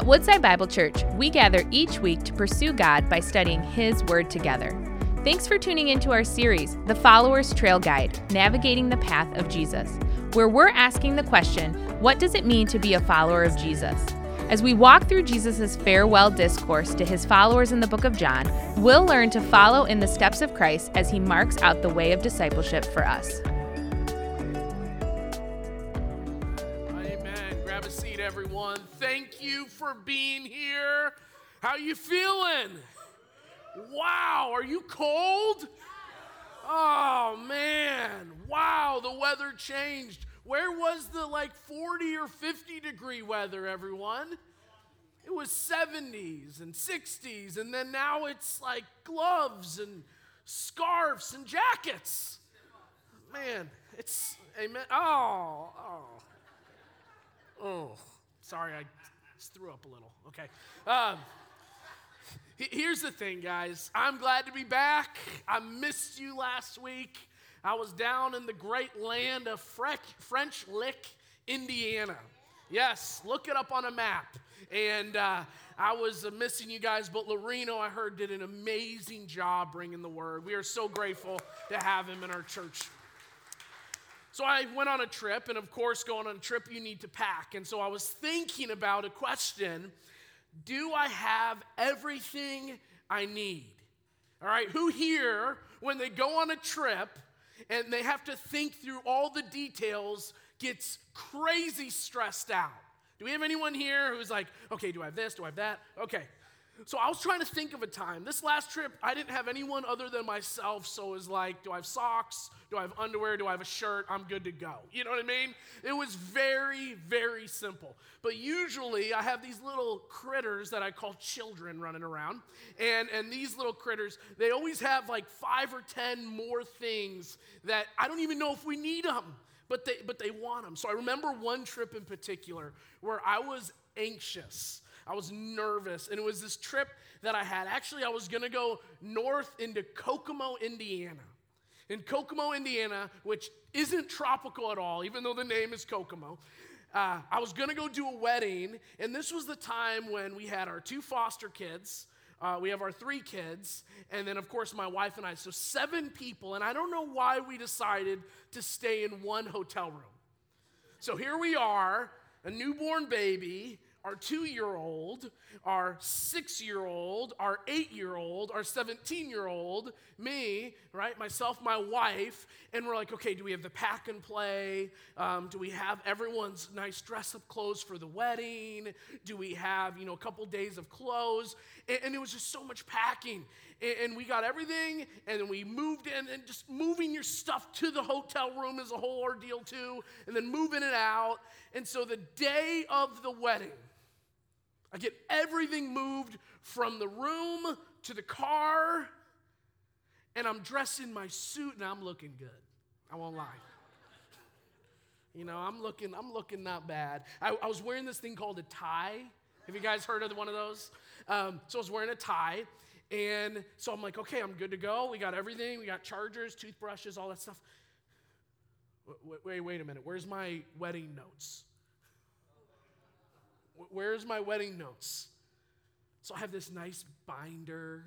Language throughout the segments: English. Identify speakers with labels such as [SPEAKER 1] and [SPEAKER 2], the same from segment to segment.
[SPEAKER 1] At Woodside Bible Church, we gather each week to pursue God by studying His Word together. Thanks for tuning into our series, The Follower's Trail Guide Navigating the Path of Jesus, where we're asking the question what does it mean to be a follower of Jesus? As we walk through Jesus' farewell discourse to his followers in the book of John, we'll learn to follow in the steps of Christ as he marks out the way of discipleship for us.
[SPEAKER 2] Everyone. Thank you for being here. How you feeling? Wow, are you cold? Oh man. Wow, the weather changed. Where was the like 40 or 50 degree weather, everyone? It was 70s and 60s, and then now it's like gloves and scarves and jackets. Man, it's amen. Oh, oh, oh. Sorry, I threw up a little. Okay. Um, here's the thing, guys. I'm glad to be back. I missed you last week. I was down in the great land of French Lick, Indiana. Yes, look it up on a map. And uh, I was uh, missing you guys, but Loreno, I heard, did an amazing job bringing the word. We are so grateful to have him in our church. So I went on a trip, and of course, going on a trip, you need to pack. And so I was thinking about a question Do I have everything I need? All right, who here, when they go on a trip and they have to think through all the details, gets crazy stressed out? Do we have anyone here who's like, okay, do I have this? Do I have that? Okay, so I was trying to think of a time. This last trip, I didn't have anyone other than myself, so it was like, do I have socks? Do I have underwear? Do I have a shirt? I'm good to go. You know what I mean? It was very, very simple. But usually I have these little critters that I call children running around. And, and these little critters, they always have like five or 10 more things that I don't even know if we need them but they but they want them. So I remember one trip in particular where I was anxious I was nervous. And it was this trip that I had. Actually, I was going to go north into Kokomo, Indiana. In Kokomo, Indiana, which isn't tropical at all, even though the name is Kokomo. Uh, I was going to go do a wedding, and this was the time when we had our two foster kids. Uh, we have our three kids, and then, of course, my wife and I. So, seven people, and I don't know why we decided to stay in one hotel room. So, here we are, a newborn baby, our two year old, our six year old, our eight year old, our 17 year old, me, right? Myself, my wife. And we're like, okay, do we have the pack and play? Um, do we have everyone's nice dress up clothes for the wedding? Do we have, you know, a couple days of clothes? And, and it was just so much packing. And, and we got everything, and then we moved in, and just moving your stuff to the hotel room is a whole ordeal, too, and then moving it out. And so the day of the wedding, I get everything moved from the room to the car, and I'm dressed in my suit and I'm looking good. I won't lie. You know, I'm looking, I'm looking not bad. I, I, was wearing this thing called a tie. Have you guys heard of one of those? Um, so I was wearing a tie, and so I'm like, okay, I'm good to go. We got everything. We got chargers, toothbrushes, all that stuff. Wait, wait, wait a minute. Where's my wedding notes? Where's my wedding notes? So I have this nice binder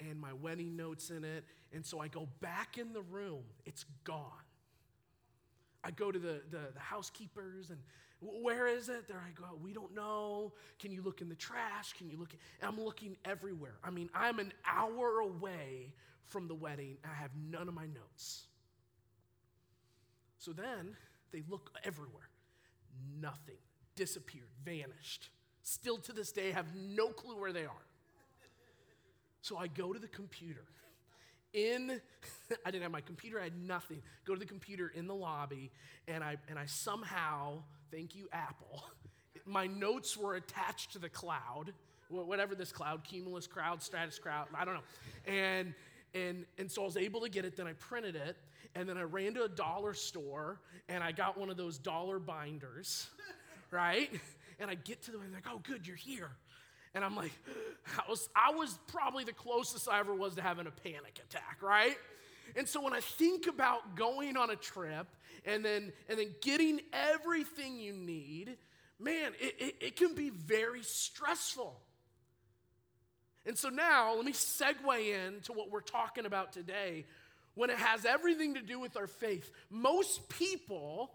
[SPEAKER 2] and my wedding notes in it. And so I go back in the room, it's gone. I go to the, the, the housekeepers and where is it? There I go. We don't know. Can you look in the trash? Can you look? I'm looking everywhere. I mean, I'm an hour away from the wedding. I have none of my notes. So then they look everywhere. Nothing disappeared, vanished. Still to this day, have no clue where they are. So I go to the computer. In, I didn't have my computer, I had nothing. Go to the computer in the lobby, and I, and I somehow, thank you, Apple, my notes were attached to the cloud, whatever this cloud, Cumulus Cloud, Stratus Cloud, I don't know. And, and, and so I was able to get it, then I printed it, and then I ran to a dollar store, and I got one of those dollar binders right? And I get to them and they're like, oh, good, you're here. And I'm like, I was, I was probably the closest I ever was to having a panic attack, right? And so when I think about going on a trip and then, and then getting everything you need, man, it, it, it can be very stressful. And so now, let me segue into what we're talking about today when it has everything to do with our faith. Most people,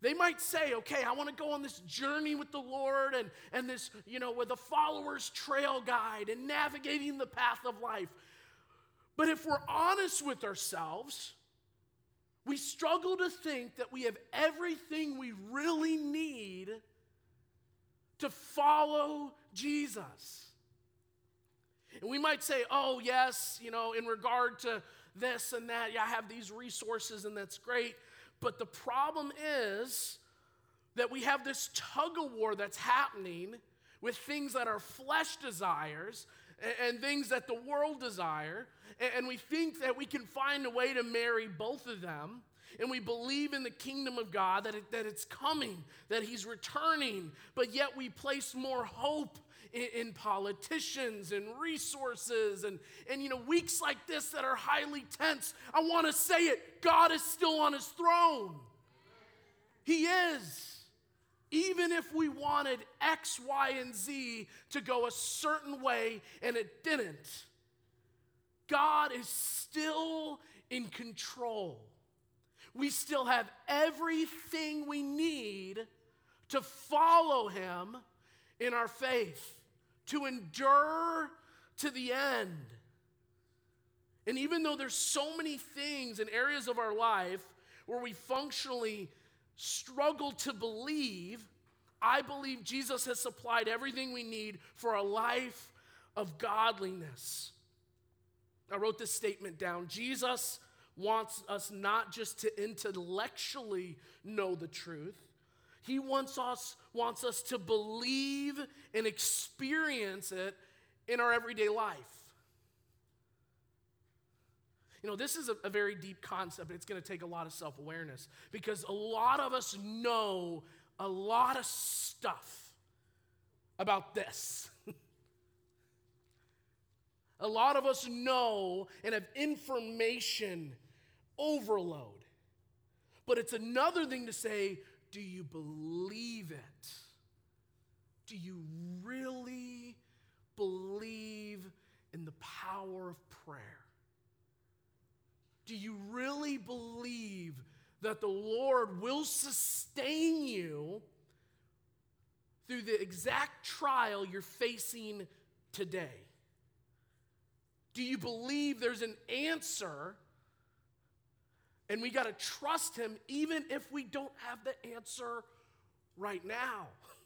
[SPEAKER 2] they might say, okay, I want to go on this journey with the Lord and, and this, you know, with a follower's trail guide and navigating the path of life. But if we're honest with ourselves, we struggle to think that we have everything we really need to follow Jesus. And we might say, oh, yes, you know, in regard to this and that, yeah, I have these resources and that's great. But the problem is that we have this tug of war that's happening with things that our flesh desires and, and things that the world desire. And, and we think that we can find a way to marry both of them and we believe in the kingdom of God, that, it, that it's coming, that He's returning, but yet we place more hope in, in, politicians and resources and, and you know weeks like this that are highly tense. I want to say it. God is still on his throne. He is. Even if we wanted x y and z to go a certain way and it didn't god is still in control. We still have everything we need to follow him in our faith, to endure to the end. And even though there's so many things and areas of our life where we functionally struggle to believe, I believe Jesus has supplied everything we need for a life of godliness. I wrote this statement down Jesus wants us not just to intellectually know the truth, he wants us, wants us to believe and experience it in our everyday life. You know, this is a, a very deep concept, it's going to take a lot of self awareness because a lot of us know a lot of stuff about this. a lot of us know and have information overload. But it's another thing to say, do you believe it? Do you really believe in the power of prayer? Do you really believe that the Lord will sustain you through the exact trial you're facing today? Do you believe there's an answer and we got to trust him even if we don't have the answer right now.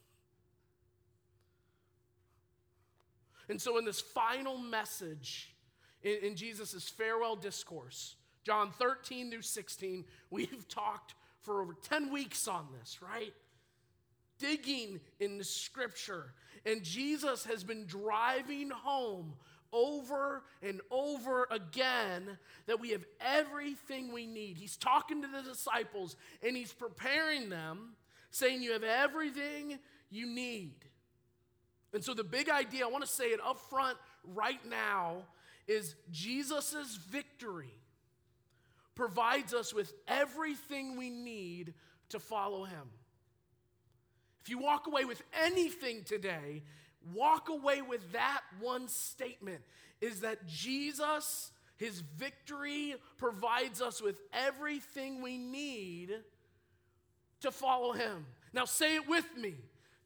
[SPEAKER 2] And so, in this final message in, in Jesus' farewell discourse, John 13 through 16, we've talked for over 10 weeks on this, right? Digging in the scripture. And Jesus has been driving home over and over again that we have everything we need. He's talking to the disciples and he's preparing them, saying, You have everything you need. And so, the big idea, I want to say it up front right now, is Jesus' victory provides us with everything we need to follow him. If you walk away with anything today, walk away with that one statement is that Jesus, his victory, provides us with everything we need to follow him. Now, say it with me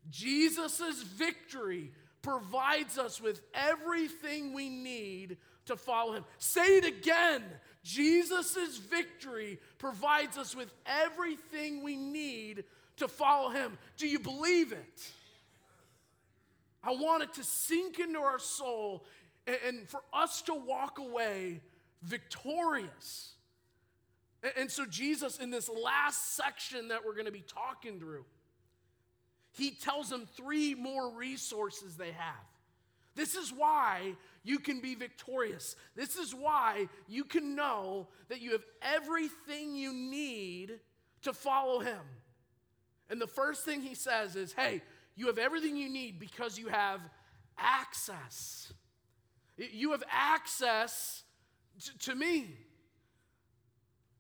[SPEAKER 2] Jesus' victory provides us with everything we need to follow him. Say it again. Jesus' victory provides us with everything we need to follow him. Do you believe it? I want it to sink into our soul and, and for us to walk away victorious. And, and so, Jesus, in this last section that we're going to be talking through, he tells them three more resources they have. This is why you can be victorious. This is why you can know that you have everything you need to follow him. And the first thing he says is, hey, you have everything you need because you have access. You have access to, to me.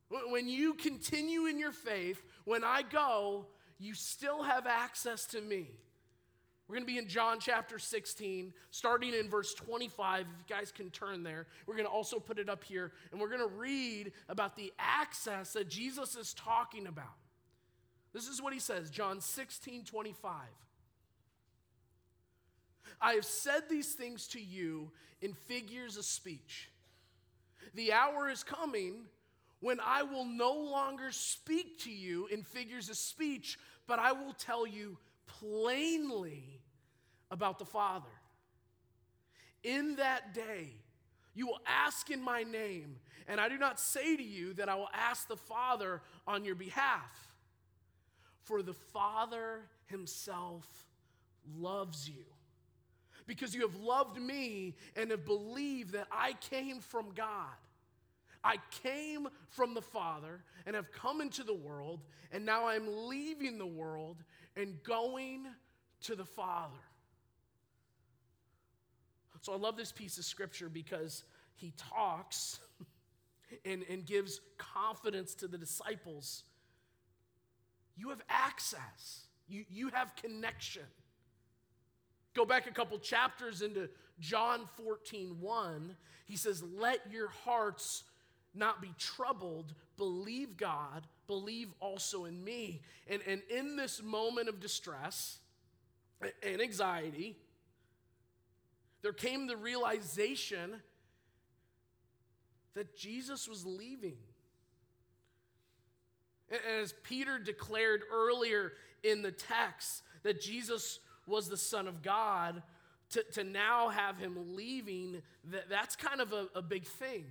[SPEAKER 2] When you continue in your faith, when I go, you still have access to me. We're going to be in John chapter 16, starting in verse 25. If you guys can turn there, we're going to also put it up here, and we're going to read about the access that Jesus is talking about. This is what he says John 16, 25. I have said these things to you in figures of speech. The hour is coming when I will no longer speak to you in figures of speech, but I will tell you plainly about the Father. In that day, you will ask in my name, and I do not say to you that I will ask the Father on your behalf, for the Father himself loves you because you have loved me and have believed that I came from God. I came from the Father and have come into the world, and now I'm leaving the world and going to the Father. So I love this piece of scripture because he talks and, and gives confidence to the disciples. You have access, you, you have connection. Go back a couple chapters into John 14, 1. He says, Let your hearts not be troubled. Believe God, believe also in me. And, and in this moment of distress and anxiety, there came the realization that Jesus was leaving. And as Peter declared earlier in the text, that Jesus was the Son of God, to, to now have him leaving, that, that's kind of a, a big thing.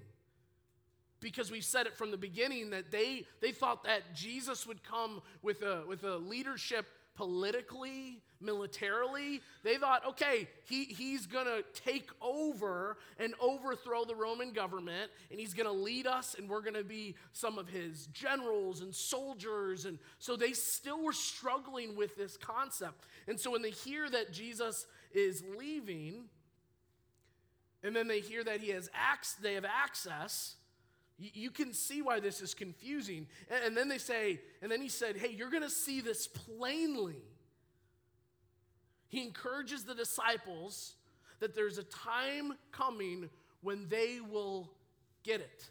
[SPEAKER 2] Because we've said it from the beginning that they, they thought that Jesus would come with a, with a leadership politically, militarily. They thought, okay, he, he's going to take over and overthrow the Roman government, and he's going to lead us, and we're going to be some of his generals and soldiers. And so they still were struggling with this concept. And so when they hear that Jesus is leaving, and then they hear that he has ac- they have access, you can see why this is confusing. And then they say, and then he said, Hey, you're going to see this plainly. He encourages the disciples that there's a time coming when they will get it.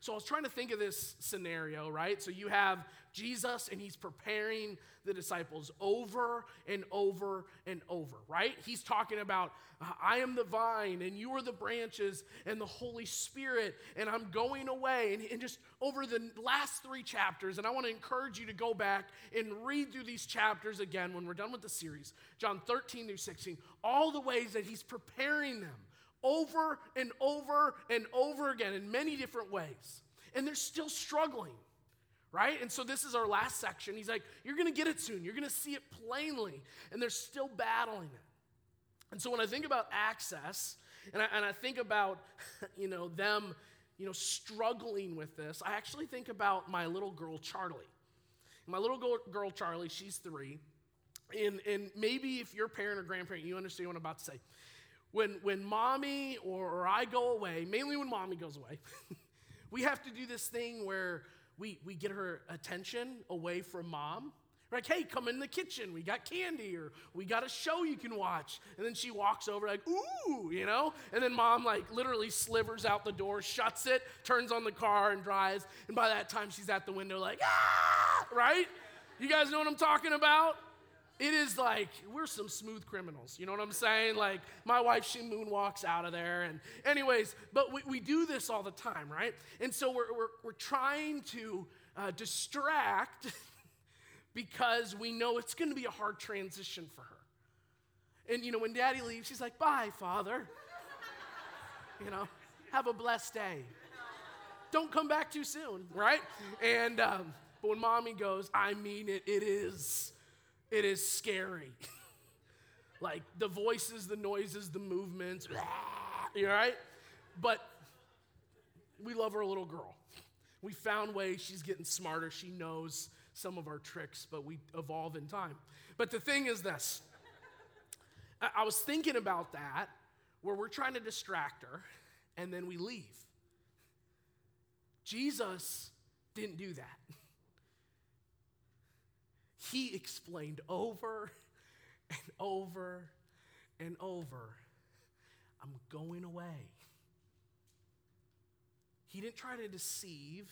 [SPEAKER 2] So I was trying to think of this scenario, right? So you have Jesus and he's preparing the disciples over and over and over, right? He's talking about, I am the vine and you are the branches and the Holy Spirit, and I'm going away. And, and just over the last three chapters, and I want to encourage you to go back and read through these chapters again when we're done with the series, John 13 through 16, all the ways that he's preparing them over and over and over again in many different ways. And they're still struggling right? And so this is our last section. He's like, You're going to get it soon. You're going to see it plainly. And they're still battling it. And so when I think about access, and I, and I think about, you know, them, you know, struggling with this, I actually think about my little girl, Charlie. My little girl, girl Charlie, she's three. And, and maybe if you're a parent or grandparent, you understand what I'm about to say. When, when mommy or, or I go away, mainly when mommy goes away, we have to do this thing where we, we get her attention away from mom. like, hey, come in the kitchen. We got candy or we got a show you can watch. And then she walks over, like, ooh, you know? And then mom, like, literally slivers out the door, shuts it, turns on the car, and drives. And by that time, she's at the window, like, ah, right? You guys know what I'm talking about? It is like we're some smooth criminals. You know what I'm saying? Like my wife, she moonwalks out of there. And anyways, but we, we do this all the time, right? And so we're, we're, we're trying to uh, distract because we know it's going to be a hard transition for her. And you know, when daddy leaves, she's like, bye, father. you know, have a blessed day. Don't come back too soon, right? And, um, but when mommy goes, I mean it, it is it is scary. like the voices, the noises, the movements, you right? But we love our little girl. We found ways she's getting smarter. She knows some of our tricks, but we evolve in time. But the thing is this I was thinking about that where we're trying to distract her and then we leave. Jesus didn't do that. he explained over and over and over I'm going away. He didn't try to deceive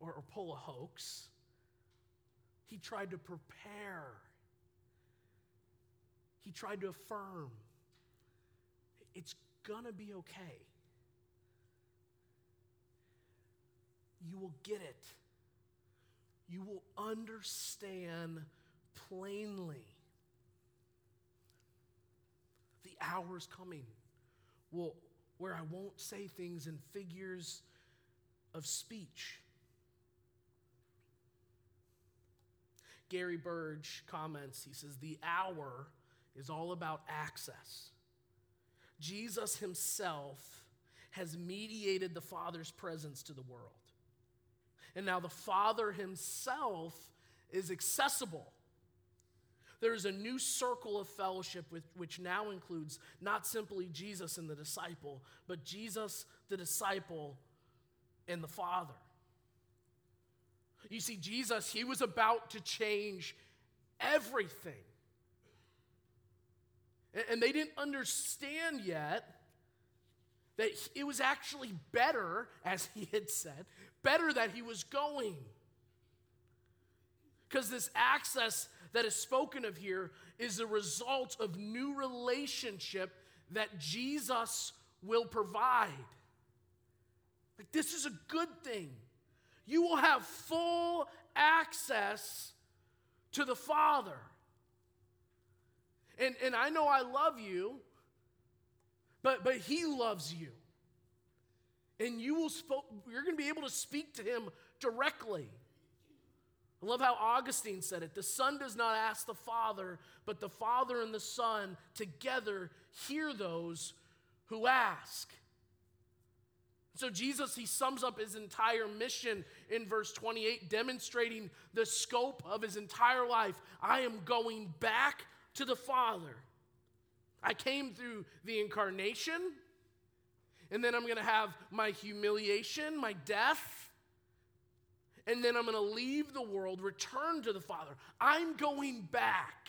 [SPEAKER 2] or, or pull a hoax, he tried to prepare, he tried to affirm it's to be okay. You will get it. You will understand plainly. The hour is coming where I won't say things in figures of speech. Gary Burge comments, he says, The hour is all about access. Jesus himself has mediated the Father's presence to the world. And now the Father himself is accessible. There is a new circle of fellowship with, which now includes not simply Jesus and the disciple, but Jesus, the disciple, and the Father. You see, Jesus, he was about to change everything. And they didn't understand yet that it was actually better, as he had said, better that he was going. Because this access that is spoken of here is a result of new relationship that Jesus will provide. Like, this is a good thing. You will have full access to the Father. And, and I know I love you, but, but He loves you. And you will spoke, you're going to be able to speak to Him directly. I love how Augustine said it. The Son does not ask the Father, but the Father and the Son together hear those who ask. So, Jesus, he sums up his entire mission in verse 28, demonstrating the scope of his entire life. I am going back to the Father. I came through the incarnation, and then I'm going to have my humiliation, my death, and then I'm going to leave the world, return to the Father. I'm going back.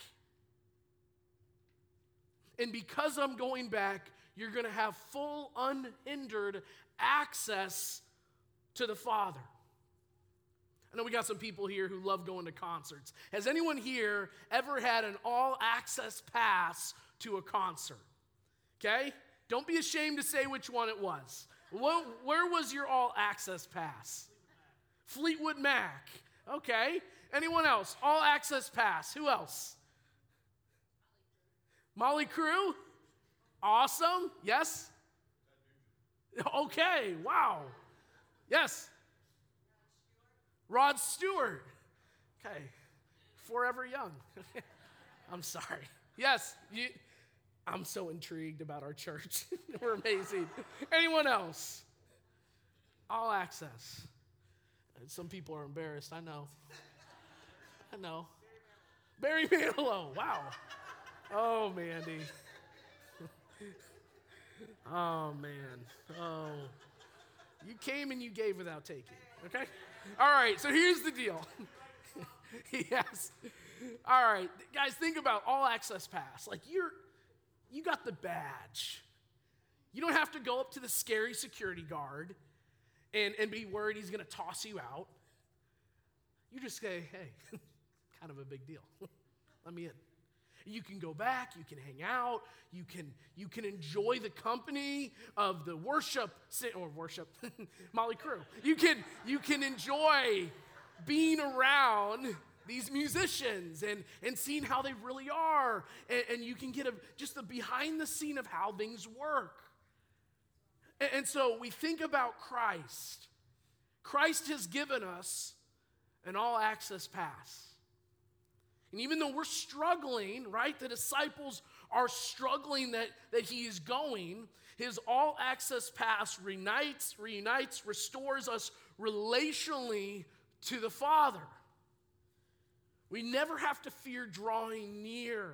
[SPEAKER 2] And because I'm going back, you're going to have full, unhindered access to the Father. I know we got some people here who love going to concerts. Has anyone here ever had an all access pass to a concert? Okay? Don't be ashamed to say which one it was. Where was your all access pass? Fleetwood Mac. Okay. Anyone else? All access pass. Who else? Mötley Crüe? Awesome. Yes? Okay. Wow. Yes. Rod Stewart. Okay. Forever young. I'm sorry. Yes, you, I'm so intrigued about our church. We're amazing. Anyone else? All access. Some people are embarrassed. I know. I know. Barry Manilow. Wow. Oh, Mandy. oh, man. Oh. You came and you gave without taking, okay? All right, so here's the deal. yes. All right, guys, think about all access pass. Like you're you got the badge. You don't have to go up to the scary security guard and, and be worried he's gonna toss you out. You just say, hey, kind of a big deal. Let me in. You can go back, you can hang out, you can, you can enjoy the company of the worship, or worship, Mötley Crüe. You can, you can enjoy being around these musicians and, and seeing how they really are. And, and you can get a, just the behind the scene of how things work. And, and so we think about Christ. Christ has given us an all access pass. And even though we're struggling, right, the disciples are struggling that, that he is going, his all access pass reunites, reunites, restores us relationally to the Father. We never have to fear drawing near.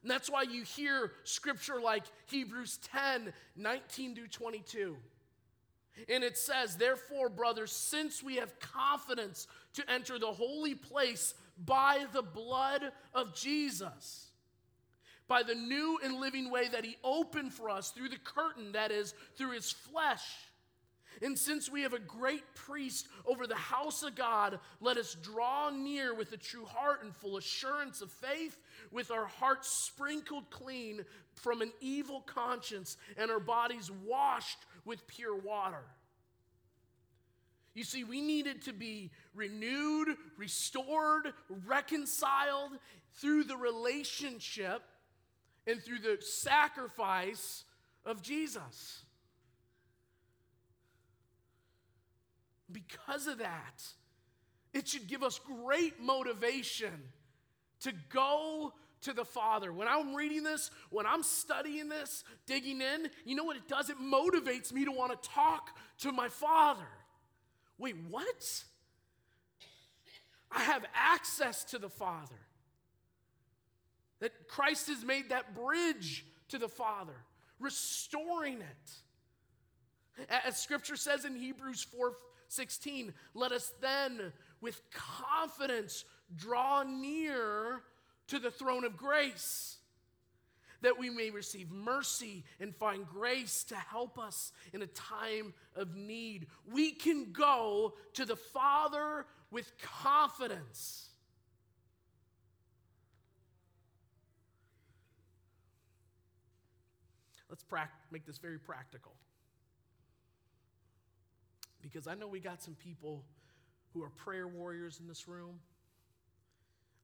[SPEAKER 2] And that's why you hear scripture like Hebrews 10 19 to 22. And it says, Therefore, brothers, since we have confidence to enter the holy place by the blood of Jesus. By the new and living way that he opened for us through the curtain, that is, through his flesh. And since we have a great priest over the house of God, let us draw near with a true heart and full assurance of faith, with our hearts sprinkled clean from an evil conscience and our bodies washed with pure water. You see, we needed to be renewed, restored, reconciled through the relationship and through the sacrifice of Jesus. Because of that, it should give us great motivation to go to the Father. When I'm reading this, when I'm studying this, digging in, you know what it does? It motivates me to want to talk to my Father. Wait, what? I have access to the Father. That Christ has made that bridge to the Father, restoring it. As scripture says in Hebrews 4 16, let us then with confidence draw near to the throne of grace that we may receive mercy and find grace to help us in a time of need. We can go to the Father with confidence. Let's pra- make this very practical. Because I know we got some people who are prayer warriors in this room.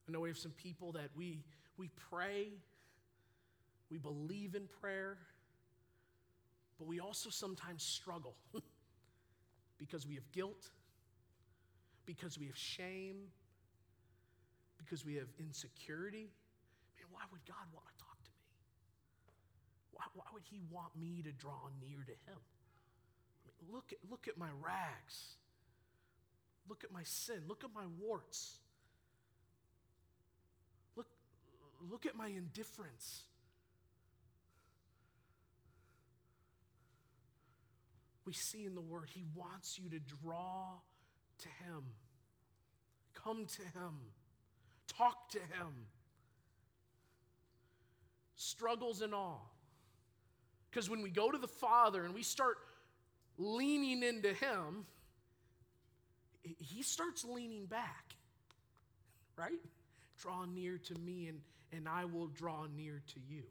[SPEAKER 2] I know we have some people that we, we pray, we believe in prayer, but we also sometimes struggle because we have guilt, because we have shame, because we have insecurity. Man, why would God want to talk to me? Why, why would He want me to draw near to Him? Look, at, look at my rags. Look at my sin. Look at my warts. Look, look at my indifference. We see in the Word, He wants you to draw to Him. Come to Him. Talk to Him. Struggles and all. Because when we go to the Father and we start leaning into Him, He starts leaning back, right? Draw near to me, and, and I will draw near to you.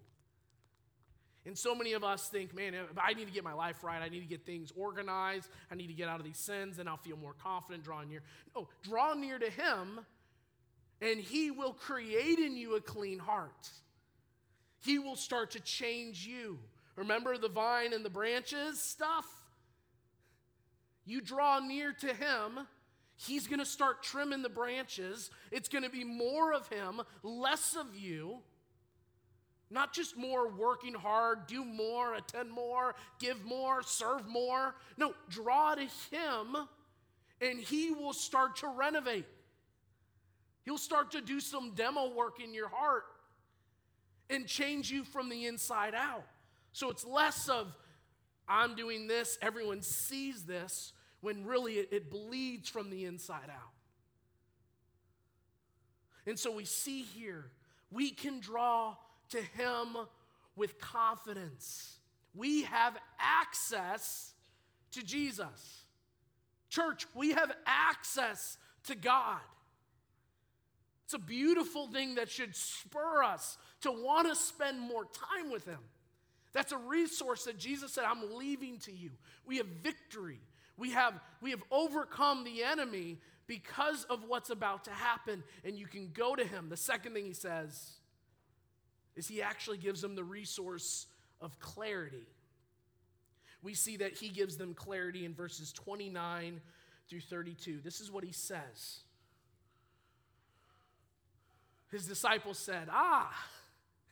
[SPEAKER 2] And so many of us think, man, I need to get my life right. I need to get things organized. I need to get out of these sins, and I'll feel more confident drawing near. No, draw near to Him, and He will create in you a clean heart. He will start to change you. Remember the vine and the branches stuff? You draw near to Him, He's going to start trimming the branches. It's going to be more of Him, less of you. Not just more working hard, do more, attend more, give more, serve more. No, draw to Him and He will start to renovate. He'll start to do some demo work in your heart and change you from the inside out. So it's less of, I'm doing this, everyone sees this, when really it, it bleeds from the inside out. And so we see here, we can draw to Him with confidence. We have access to Jesus. Church, we have access to God. It's a beautiful thing that should spur us to want to spend more time with Him. That's a resource that Jesus said, I'm leaving to you. We have victory. We have, we have overcome the enemy because of what's about to happen, and you can go to Him. The second thing He says is He actually gives them the resource of clarity. We see that He gives them clarity in verses 29 through 32. This is what He says his disciples said, Ah,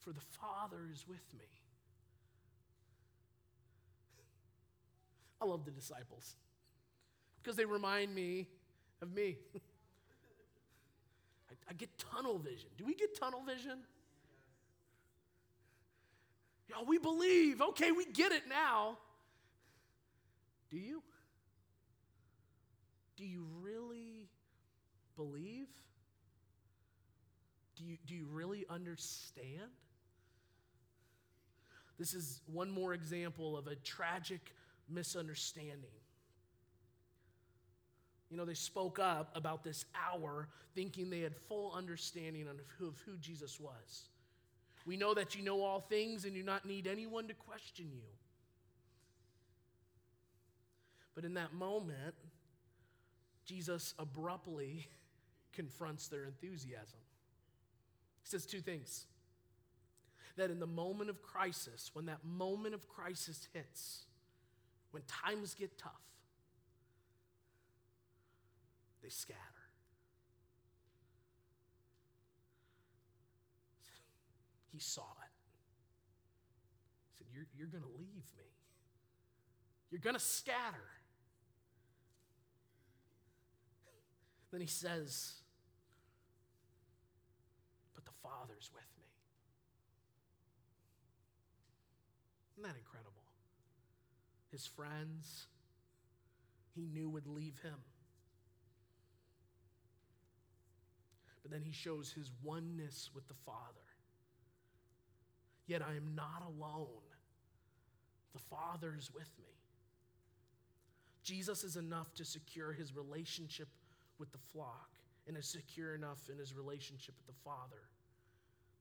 [SPEAKER 2] for the Father is with me. I love the disciples because they remind me of me. I, I, get tunnel vision. Do we get tunnel vision? Yeah, we believe. Okay, we get it now. Do you? Do you really believe? Do you, do you really understand? This is one more example of a tragic misunderstanding. You know, they spoke up about this hour thinking they had full understanding of who, of who Jesus was. We know that you know all things and do not need anyone to question you. But in that moment, Jesus abruptly confronts their enthusiasm. He says two things that in the moment of crisis, when that moment of crisis hits, when times get tough, they scatter. He saw it. He said, You're, you're going to leave me. You're going to scatter. Then he says, But the Father's with me. Isn't that incredible? His friends, he knew would leave him. But then he shows his oneness with the Father. Yet I am not alone. The Father is with me. Jesus is enough to secure his relationship with the flock and is secure enough in his relationship with the Father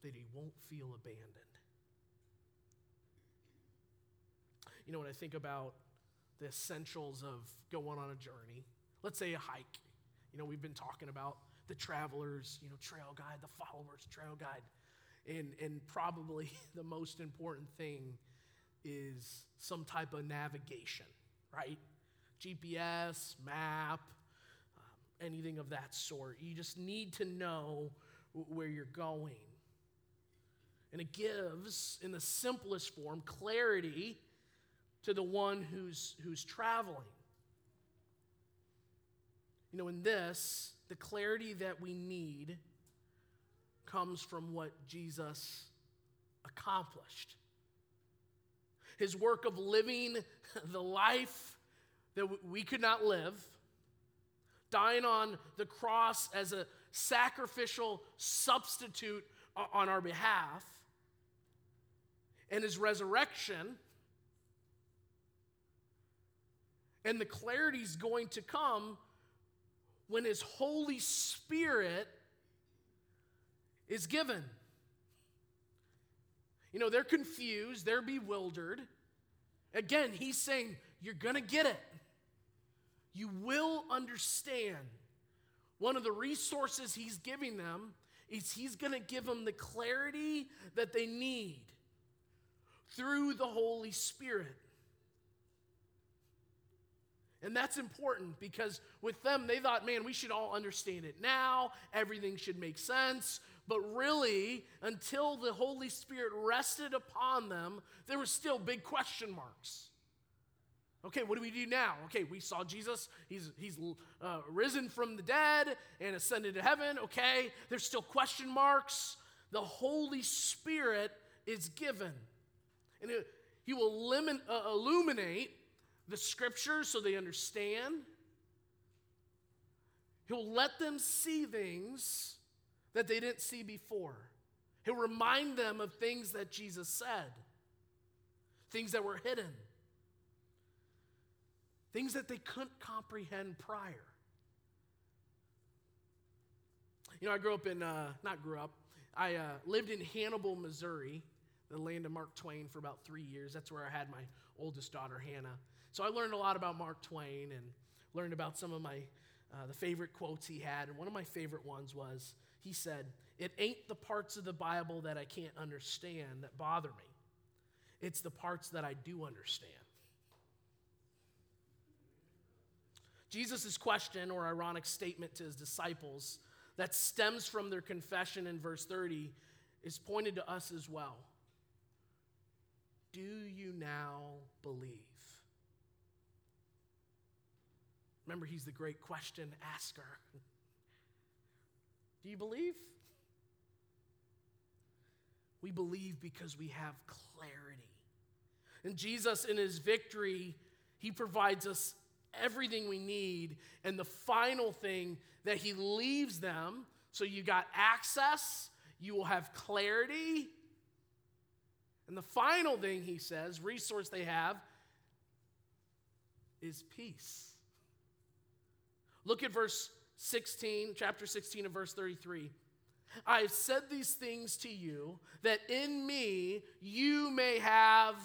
[SPEAKER 2] that he won't feel abandoned. You know, when I think about the essentials of going on a journey, let's say a hike, you know, we've been talking about the travelers, you know, trail guide, the followers, trail guide. And, and probably the most important thing is some type of navigation, right? GPS, map, um, anything of that sort. You just need to know where you're going. And it gives, in the simplest form, clarity to the one who's, who's traveling. You know, in this, the clarity that we need comes from what Jesus accomplished. His work of living the life that we could not live dying on the cross as a sacrificial substitute on our behalf, and his resurrection. And the clarity is going to come when his Holy Spirit is given. You know, they're confused, they're bewildered. Again, he's saying, You're going to get it you will understand. One of the resources he's giving them is he's going to give them the clarity that they need through the Holy Spirit. And that's important because with them, they thought, man, we should all understand it now. Everything should make sense. But really, until the Holy Spirit rested upon them, there were still big question marks. Okay, what do we do now? Okay, we saw Jesus. He's, he's uh, risen from the dead and ascended to heaven. Okay, there's still question marks. The Holy Spirit is given. And it, He will uh, illuminate the scriptures so they understand. He'll let them see things that they didn't see before. He'll remind them of things that Jesus said, things that were hidden things that they couldn't comprehend prior. You know, I grew up in, uh, not grew up, I uh, lived in Hannibal, Missouri, the land of Mark Twain, for about three years. That's where I had my oldest daughter, Hannah. So I learned a lot about Mark Twain and learned about some of my, uh, the favorite quotes he had. And one of my favorite ones was, he said, It ain't the parts of the Bible that I can't understand that bother me, it's the parts that I do understand. Jesus' question or ironic statement to his disciples that stems from their confession in verse 30 is pointed to us as well. Do you now believe? Remember, he's the great question asker. Do you believe? We believe because we have clarity. And Jesus, in his victory, he provides us everything we need. And the final thing that he leaves them so you got access, you will have clarity. And the final thing he says, resource they have, is peace. Look at verse 16, chapter 16 and verse 33. I have said these things to you that in me you may have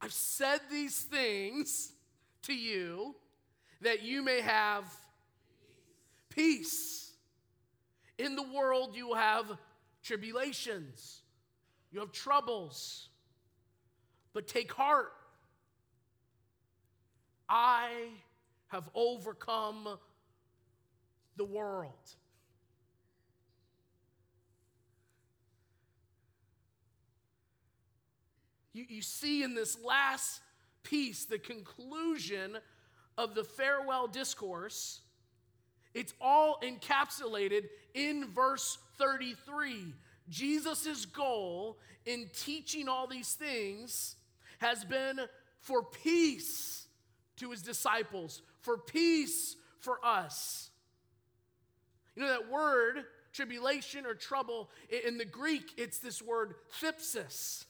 [SPEAKER 2] I've said these things to you that you may have peace. In the world, you have tribulations, you have troubles, but take heart. I have overcome the world. You, you see in this last piece, the conclusion of the farewell discourse, it's all encapsulated in verse 33. Jesus' goal in teaching all these things has been for peace to his disciples, for peace for us. You know that word, tribulation or trouble, in the Greek, it's this word thlipsis.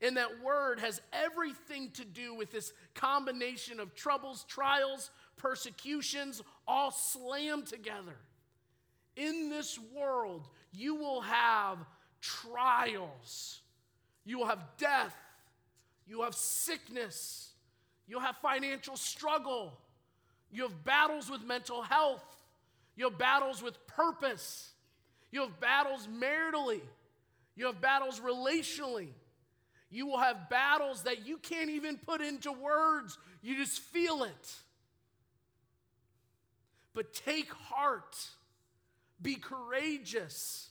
[SPEAKER 2] And that word has everything to do with this combination of troubles, trials, persecutions, all slammed together. In this world, you will have trials, you will have death, you have sickness, you'll have financial struggle, you have battles with mental health, you have battles with purpose, you have battles maritally, you have battles relationally. You will have battles that you can't even put into words, you just feel it. But take heart, be courageous,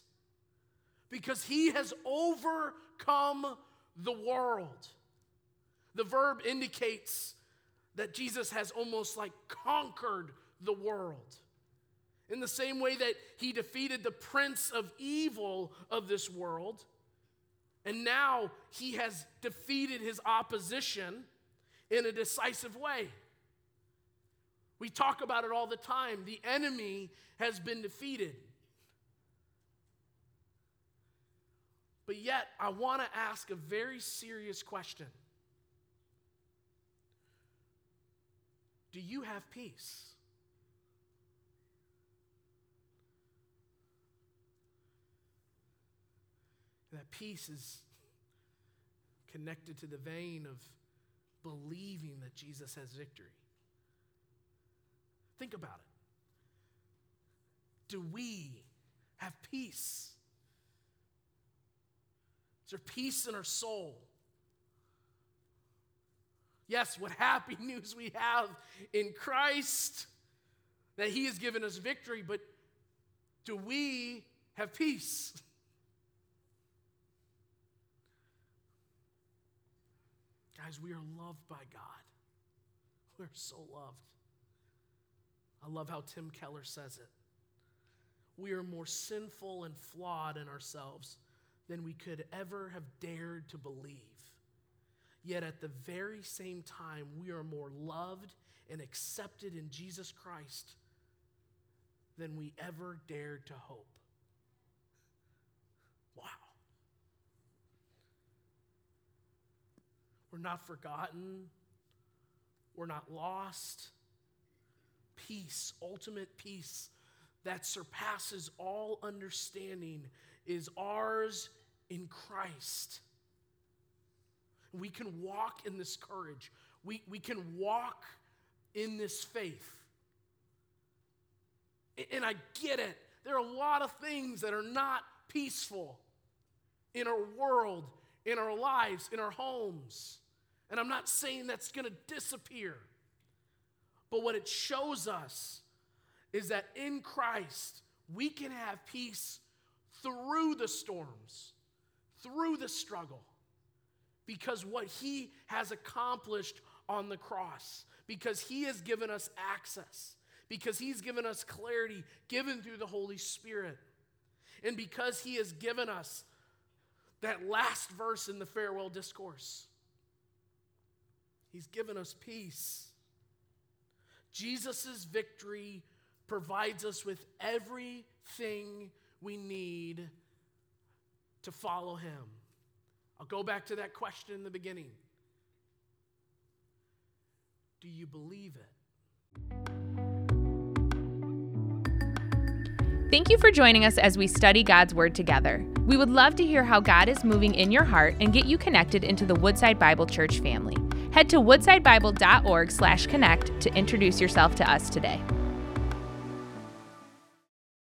[SPEAKER 2] because he has overcome the world. The verb indicates that Jesus has almost like conquered the world. In the same way that he defeated the prince of evil of this world, and now he has defeated his opposition in a decisive way. We talk about it all the time. The enemy has been defeated. But yet, I want to ask a very serious question Do you have peace? that peace is connected to the vein of believing that Jesus has victory. Think about it. Do we have peace? Is there peace in our soul? Yes, what happy news we have in Christ that He has given us victory, but do we have peace? Guys, we are loved by God. We're so loved. I love how Tim Keller says it. We are more sinful and flawed in ourselves than we could ever have dared to believe. Yet at the very same time, we are more loved and accepted in Jesus Christ than we ever dared to hope. Wow. We're not forgotten. We're not lost. Peace, ultimate peace that surpasses all understanding, is ours in Christ. We can walk in this courage, we, we can walk in this faith. And I get it. There are a lot of things that are not peaceful in our world in our lives, in our homes. And I'm not saying that's going to disappear. But what it shows us is that in Christ, we can have peace through the storms, through the struggle, because what He has accomplished on the cross, because He has given us access, because He's given us clarity given through the Holy Spirit, and because He has given us that last verse in the farewell discourse. He's given us peace. Jesus' victory provides us with everything we need to follow him. I'll go back to that question in the beginning. Do you believe it?
[SPEAKER 1] Thank you for joining us as we study God's Word together. We would love to hear how God is moving in your heart and get you connected into the Woodside Bible Church family. Head to woodsidebible.org/connect to introduce yourself to us today.